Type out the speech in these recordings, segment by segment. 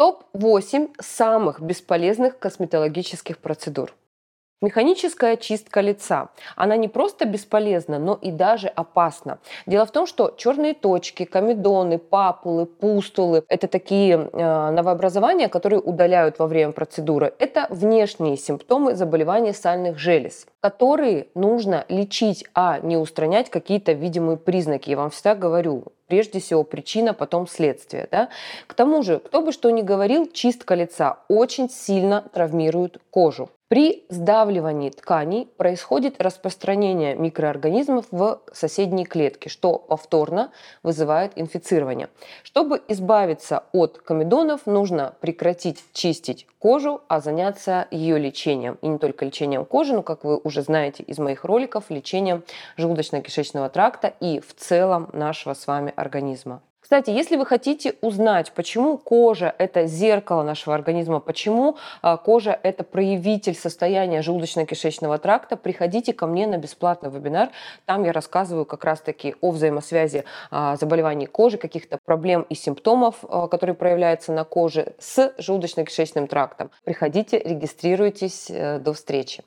Топ-8 самых бесполезных косметологических процедур. Механическая чистка лица. Она не просто бесполезна, но и даже опасна. Дело в том, что черные точки, комедоны, папулы, пустулы – это такие э, новообразования, которые удаляют во время процедуры. Это внешние симптомы заболевания сальных желез, которые нужно лечить, а не устранять какие-то видимые признаки. Я вам всегда говорю, прежде всего причина, потом следствие. Да? К тому же, кто бы что ни говорил, чистка лица очень сильно травмирует кожу. При сдавливании тканей происходит распространение микроорганизмов в соседние клетки, что повторно вызывает инфицирование. Чтобы избавиться от комедонов, нужно прекратить чистить кожу, а заняться ее лечением. И не только лечением кожи, но, как вы уже знаете из моих роликов, лечением желудочно-кишечного тракта и в целом нашего с вами организма. Кстати, если вы хотите узнать, почему кожа – это зеркало нашего организма, почему а, кожа – это проявитель состояния желудочно-кишечного тракта, приходите ко мне на бесплатный вебинар. Там я рассказываю как раз-таки о взаимосвязи а, заболеваний кожи, каких-то проблем и симптомов, а, которые проявляются на коже с желудочно-кишечным трактом. Приходите, регистрируйтесь. Э, до встречи.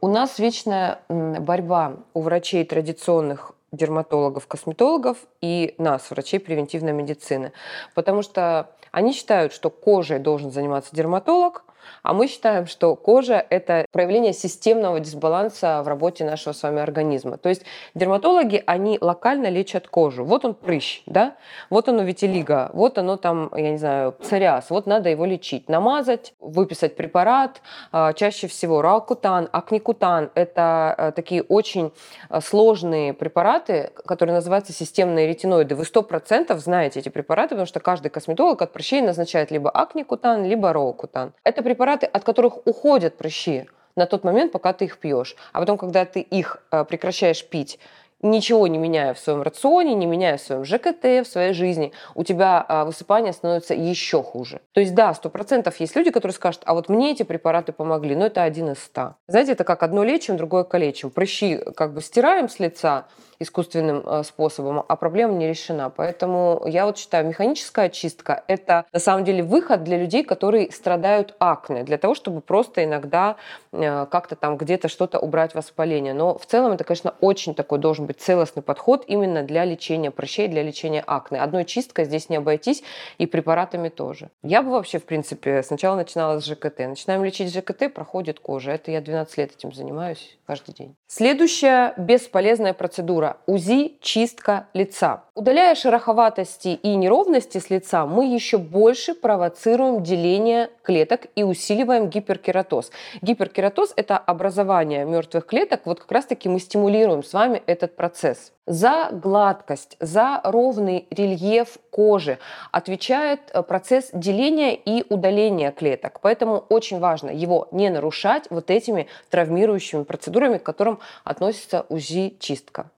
У нас вечная борьба у врачей традиционных дерматологов, косметологов и нас, врачей превентивной медицины. Потому что они считают, что кожей должен заниматься дерматолог, а мы считаем, что кожа – это проявление системного дисбаланса в работе нашего с вами организма. То есть дерматологи, они локально лечат кожу. Вот он прыщ, да? вот оно витилиго, вот оно там, я не знаю, псориаз, вот надо его лечить. Намазать, выписать препарат, а, чаще всего ралкутан, акникутан – это а, такие очень а, сложные препараты, которые называются системные ретиноиды. Вы 100% знаете эти препараты, потому что каждый косметолог от прыщей назначает либо акникутан, либо роукутан. Это препараты, от которых уходят прыщи на тот момент, пока ты их пьешь. А потом, когда ты их э, прекращаешь пить, ничего не меняя в своем рационе, не меняя в своем ЖКТ, в своей жизни, у тебя а, высыпание становится еще хуже. То есть да, сто процентов есть люди, которые скажут, а вот мне эти препараты помогли, но это один из ста. Знаете, это как одно лечим, другое калечим. Прыщи как бы стираем с лица, искусственным э, способом, а проблема не решена. Поэтому я вот считаю, механическая очистка – это на самом деле выход для людей, которые страдают акне, для того, чтобы просто иногда э, как-то там где-то что-то убрать воспаление. Но в целом это, конечно, очень такой должен быть целостный подход именно для лечения прыщей, для лечения акне. Одной чисткой здесь не обойтись и препаратами тоже. Я бы вообще, в принципе, сначала начинала с ЖКТ. Начинаем лечить ЖКТ, проходит кожа. Это я 12 лет этим занимаюсь каждый день. Следующая бесполезная процедура УЗИ чистка лица. Удаляя шероховатости и неровности с лица, мы еще больше провоцируем деление клеток и усиливаем гиперкератоз. Гиперкератоз – это образование мертвых клеток. Вот как раз-таки мы стимулируем с вами этот процесс. За гладкость, за ровный рельеф кожи отвечает э, процесс деления и удаления клеток. Поэтому очень важно его не нарушать вот этими травмирующими процедурами, к которым относится УЗИ-чистка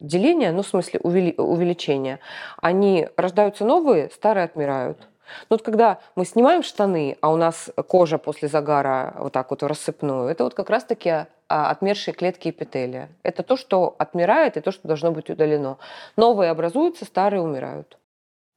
деления, ну, в смысле увели, увеличения, они рождаются новые, старые отмирают. Но вот когда мы снимаем штаны, а у нас кожа после загара вот так вот рассыпную, это вот как раз-таки а, отмершие клетки эпителия. Это то, что отмирает и то, что должно быть удалено. Новые образуются, старые умирают.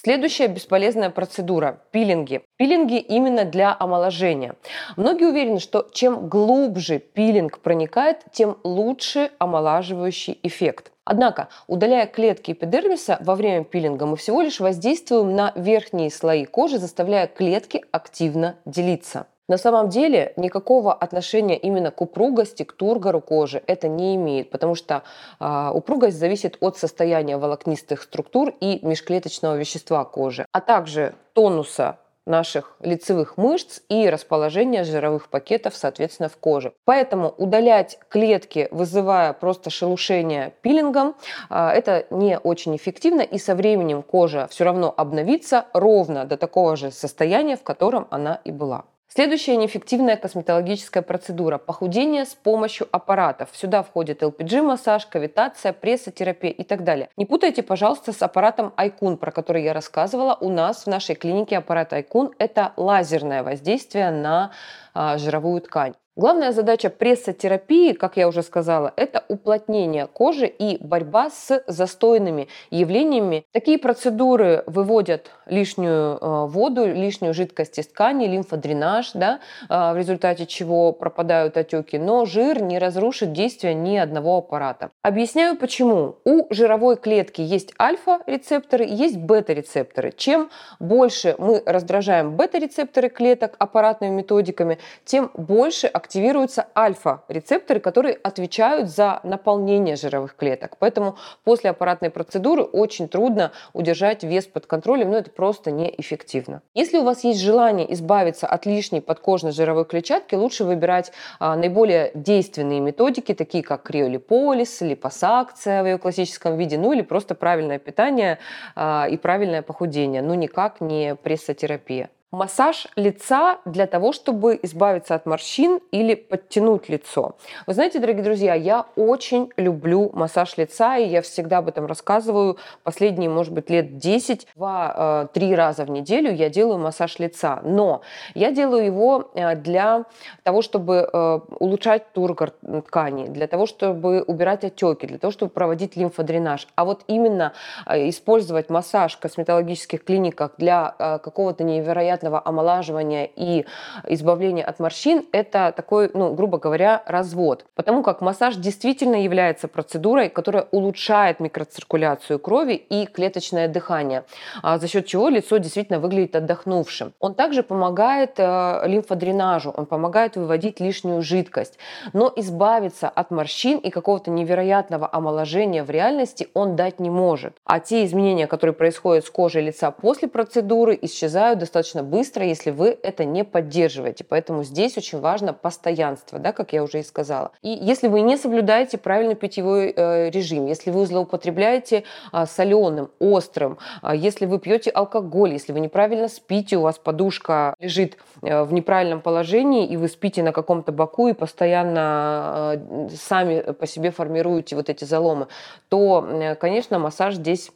Следующая бесполезная процедура – пилинги. Пилинги именно для омоложения. Многие уверены, что чем глубже пилинг проникает, тем лучше омолаживающий эффект. Однако, удаляя клетки эпидермиса во время пилинга, мы всего лишь воздействуем на верхние слои кожи, заставляя клетки активно делиться. На самом деле никакого отношения именно к упругости, к тургору кожи это не имеет, потому что э, упругость зависит от состояния волокнистых структур и межклеточного вещества кожи, а также тонуса наших лицевых мышц и расположение жировых пакетов, соответственно, в коже. Поэтому удалять клетки, вызывая просто шелушение пилингом, а, это не очень эффективно, и со временем кожа все равно обновится ровно до такого же состояния, в котором она и была. Следующая неэффективная косметологическая процедура – похудение с помощью аппаратов. Сюда входит LPG-массаж, кавитация, прессотерапия и так далее. Не путайте, пожалуйста, с аппаратом Айкун, про который я рассказывала. У нас в нашей клинике аппарат Айкун – это лазерное воздействие на а, жировую ткань. Главная задача прессотерапии, как я уже сказала, это уплотнение кожи и борьба с застойными явлениями. Такие процедуры выводят лишнюю э, воду, лишнюю жидкость из ткани, лимфодренаж, да, э, в результате чего пропадают отеки, но жир не разрушит действие ни одного аппарата. Объясняю почему. У жировой клетки есть альфа-рецепторы, есть бета-рецепторы. Чем больше мы раздражаем бета-рецепторы клеток аппаратными методиками, тем больше активности активируются альфа-рецепторы, которые отвечают за наполнение жировых клеток. Поэтому после аппаратной процедуры очень трудно удержать вес под контролем, но это просто неэффективно. Если у вас есть желание избавиться от лишней подкожной жировой клетчатки, лучше выбирать а, наиболее действенные методики, такие как криолиполиз, липосакция в ее классическом виде, ну или просто правильное питание а, и правильное похудение, но никак не прессотерапия. Массаж лица для того, чтобы избавиться от морщин или подтянуть лицо. Вы знаете, дорогие друзья, я очень люблю массаж лица, и я всегда об этом рассказываю. Последние, может быть, лет 10, 2-3 э, раза в неделю я делаю массаж лица. Но я делаю его э, для того, чтобы э, улучшать тургор тканей, для того, чтобы убирать отеки, для того, чтобы проводить лимфодренаж. А вот именно использовать массаж в косметологических клиниках для какого-то невероятного невероятного омолаживания и избавления от морщин, это такой, ну, грубо говоря, развод. Потому как массаж действительно является процедурой, которая улучшает микроциркуляцию крови и клеточное дыхание, а за счет чего лицо действительно выглядит отдохнувшим. Он также помогает э, лимфодренажу, он помогает выводить лишнюю жидкость. Но избавиться от морщин и какого-то невероятного омоложения в реальности он дать не может. А те изменения, которые происходят с кожей лица после процедуры, исчезают достаточно быстро, если вы это не поддерживаете. Поэтому здесь очень важно постоянство, да, как я уже и сказала. И если вы не соблюдаете правильный питьевой э, режим, если вы злоупотребляете э, соленым, острым, э, если вы пьете алкоголь, если вы неправильно спите, у вас подушка лежит э, в неправильном положении, и вы спите на каком-то боку и постоянно э, сами по себе формируете вот эти заломы, то, э, конечно, массаж здесь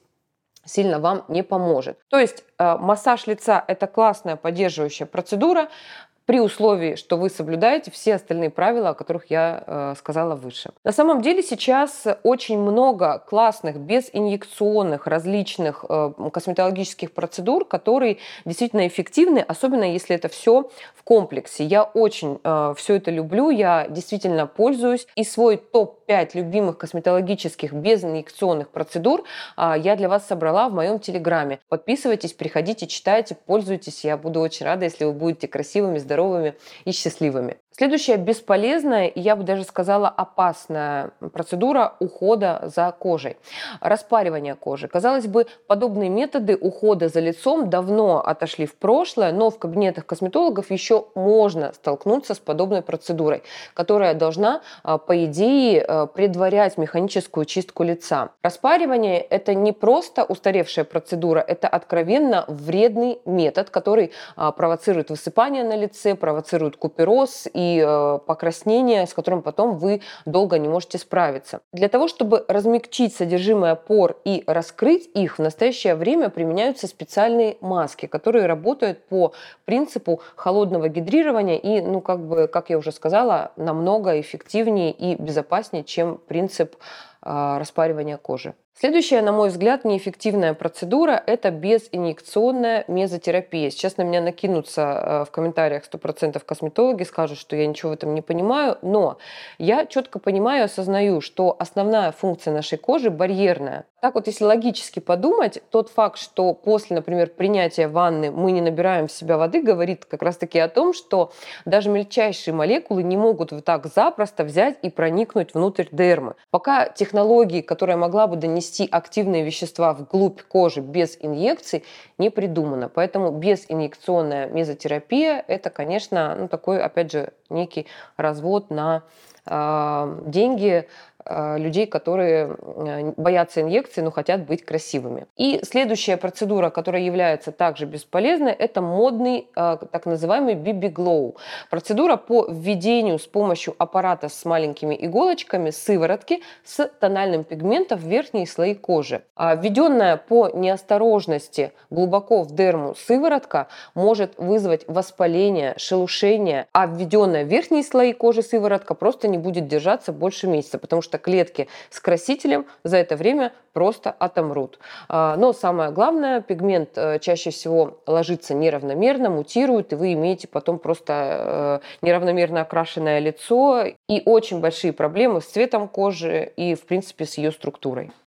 сильно вам не поможет. То есть э, массаж лица – это классная поддерживающая процедура, при условии, что вы соблюдаете все остальные правила, о которых я э, сказала выше. На самом деле сейчас очень много классных безинъекционных различных э, косметологических процедур, которые действительно эффективны, особенно если это все в комплексе. Я очень все это люблю, я действительно пользуюсь. И свой топ-5 любимых косметологических безинъекционных процедур э, я для вас собрала в моем телеграме. Подписывайтесь, приходите, читайте, пользуйтесь. Я буду очень рада, если вы будете красивыми, здоровыми и счастливыми. Следующая бесполезная, и я бы даже сказала опасная процедура ухода за кожей. Распаривание кожи. Казалось бы, подобные методы ухода за лицом давно отошли в прошлое, но в кабинетах косметологов еще можно столкнуться с подобной процедурой, которая должна, а, по идее, а, предварять механическую чистку лица. Распаривание – это не просто устаревшая процедура, это откровенно вредный метод, который а, провоцирует высыпание на лице, провоцирует купероз и и э, покраснение, с которым потом вы долго не можете справиться. Для того, чтобы размягчить содержимое пор и раскрыть их, в настоящее время применяются специальные маски, которые работают по принципу холодного гидрирования и, ну, как бы, как я уже сказала, намного эффективнее и безопаснее, чем принцип распаривания кожи. Следующая, на мой взгляд, неэффективная процедура – это безинъекционная мезотерапия. Сейчас на меня накинутся э, в комментариях 100% косметологи, скажут, что я ничего в этом не понимаю, но я четко понимаю, осознаю, что основная функция нашей кожи барьерная. Так вот, если логически подумать, тот факт, что после, например, принятия ванны мы не набираем в себя воды, говорит как раз-таки о том, что даже мельчайшие молекулы не могут вот так запросто взять и проникнуть внутрь дермы. Пока технологии, которая могла бы донести активные вещества вглубь кожи без инъекций не придумано. Поэтому безинъекционная мезотерапия – это, конечно, ну, такой, опять же, некий развод на э, деньги, людей, которые э, боятся инъекций, но хотят быть красивыми. И следующая процедура, которая является также бесполезной, это модный э, так называемый BB Glow. Процедура по введению с помощью аппарата с маленькими иголочками сыворотки с тональным пигментом в верхние слои кожи. А введенная по неосторожности глубоко в дерму сыворотка может вызвать воспаление, шелушение, а введенная в верхние слои кожи сыворотка просто не будет держаться больше месяца, потому что клетки с красителем за это время просто отомрут. А, но самое главное, пигмент э, чаще всего ложится неравномерно, мутирует, и вы имеете потом просто э, неравномерно окрашенное лицо и очень большие проблемы с цветом кожи и, в принципе, с ее структурой.